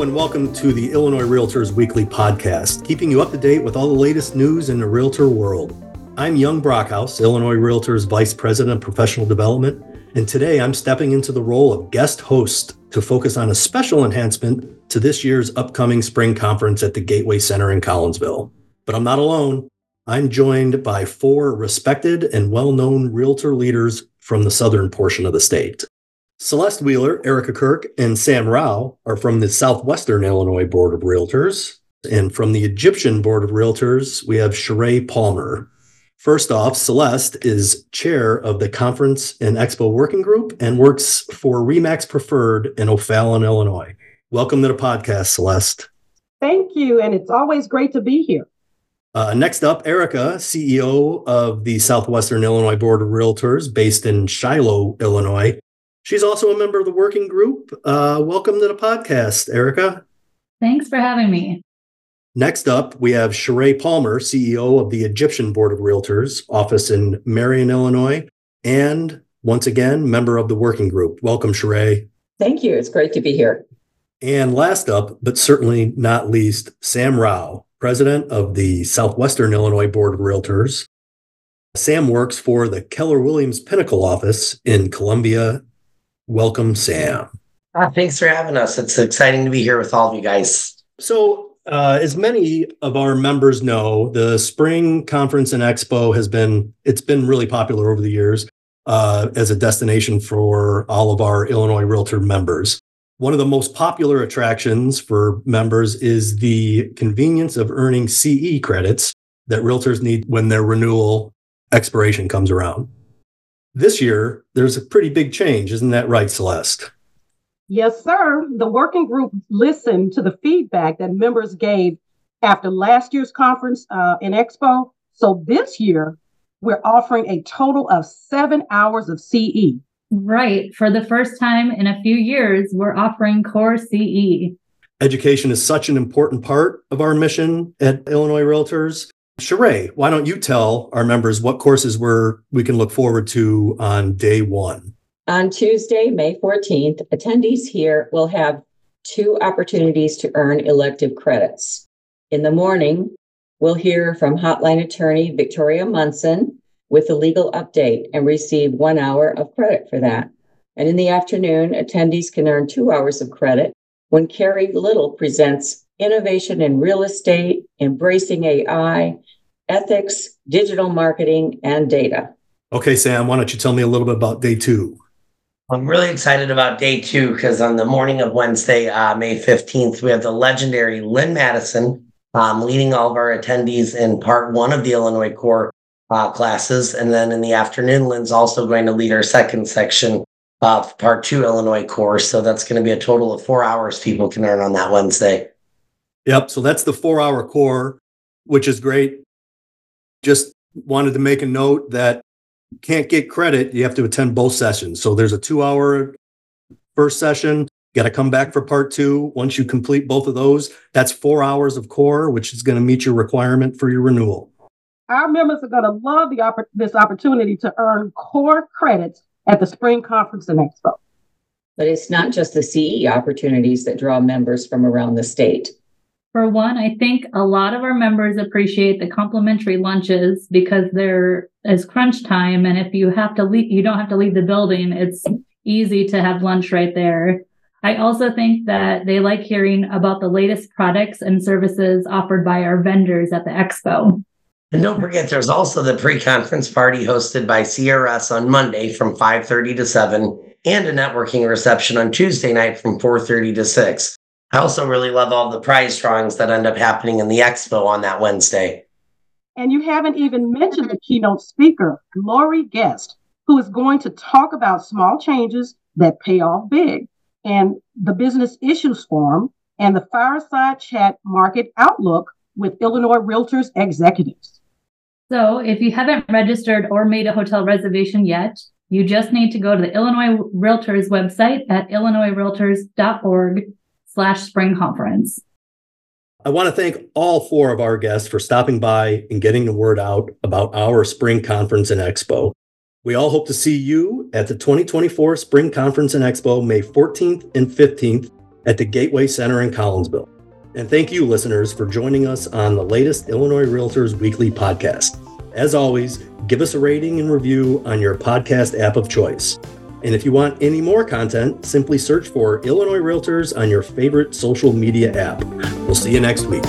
And welcome to the Illinois Realtors Weekly Podcast, keeping you up to date with all the latest news in the realtor world. I'm Young Brockhouse, Illinois Realtors Vice President of Professional Development, and today I'm stepping into the role of guest host to focus on a special enhancement to this year's upcoming spring conference at the Gateway Center in Collinsville. But I'm not alone. I'm joined by four respected and well known realtor leaders from the southern portion of the state. Celeste Wheeler, Erica Kirk, and Sam Row are from the Southwestern Illinois Board of Realtors. And from the Egyptian Board of Realtors, we have Charay Palmer. First off, Celeste is chair of the Conference and Expo Working Group and works for Remax Preferred in O'Fallon, Illinois. Welcome to the podcast, Celeste. Thank you. And it's always great to be here. Uh, next up, Erica, CEO of the Southwestern Illinois Board of Realtors based in Shiloh, Illinois. She's also a member of the working group. Uh, welcome to the podcast, Erica. Thanks for having me. Next up, we have Charay Palmer, CEO of the Egyptian Board of Realtors, office in Marion, Illinois, and once again, member of the working group. Welcome, Charay. Thank you. It's great to be here. And last up, but certainly not least, Sam Row, president of the Southwestern Illinois Board of Realtors. Sam works for the Keller Williams Pinnacle office in Columbia, Welcome, Sam. Ah, thanks for having us. It's exciting to be here with all of you guys. So, uh, as many of our members know, the spring conference and expo has been it's been really popular over the years uh, as a destination for all of our Illinois Realtor members. One of the most popular attractions for members is the convenience of earning CE credits that realtors need when their renewal expiration comes around. This year, there's a pretty big change. Isn't that right, Celeste? Yes, sir. The working group listened to the feedback that members gave after last year's conference uh, in Expo. So this year, we're offering a total of seven hours of CE. Right. For the first time in a few years, we're offering core CE. Education is such an important part of our mission at Illinois Realtors. Charay, why don't you tell our members what courses we're, we can look forward to on day one? On Tuesday, May 14th, attendees here will have two opportunities to earn elective credits. In the morning, we'll hear from hotline attorney Victoria Munson with a legal update and receive one hour of credit for that. And in the afternoon, attendees can earn two hours of credit when Carrie Little presents Innovation in Real Estate, Embracing AI, ethics, digital marketing, and data. Okay, Sam, why don't you tell me a little bit about day two? I'm really excited about day two because on the morning of Wednesday, uh, May 15th, we have the legendary Lynn Madison um, leading all of our attendees in part one of the Illinois Core uh, classes. And then in the afternoon, Lynn's also going to lead our second section of part two Illinois Core. So that's going to be a total of four hours people can earn on that Wednesday. Yep. So that's the four hour core, which is great. Just wanted to make a note that you can't get credit. You have to attend both sessions. So there's a two hour first session. You got to come back for part two. Once you complete both of those, that's four hours of core, which is going to meet your requirement for your renewal. Our members are going to love the oppor- this opportunity to earn core credits at the Spring Conference and Expo. But it's not just the CE opportunities that draw members from around the state. For one, I think a lot of our members appreciate the complimentary lunches because there is crunch time. And if you have to leave, you don't have to leave the building. It's easy to have lunch right there. I also think that they like hearing about the latest products and services offered by our vendors at the expo. And don't forget, there's also the pre-conference party hosted by CRS on Monday from 5:30 to 7, and a networking reception on Tuesday night from 4:30 to 6. I also really love all the prize drawings that end up happening in the expo on that Wednesday. And you haven't even mentioned the keynote speaker, Lori Guest, who is going to talk about small changes that pay off big, and the Business Issues Forum, and the Fireside Chat Market Outlook with Illinois Realtors executives. So, if you haven't registered or made a hotel reservation yet, you just need to go to the Illinois Realtors website at illinoisrealtors.org slash spring conference. I want to thank all four of our guests for stopping by and getting the word out about our spring conference and expo. We all hope to see you at the 2024 Spring Conference and Expo May 14th and 15th at the Gateway Center in Collinsville. And thank you, listeners, for joining us on the latest Illinois Realtors Weekly podcast. As always, give us a rating and review on your podcast app of choice. And if you want any more content, simply search for Illinois Realtors on your favorite social media app. We'll see you next week.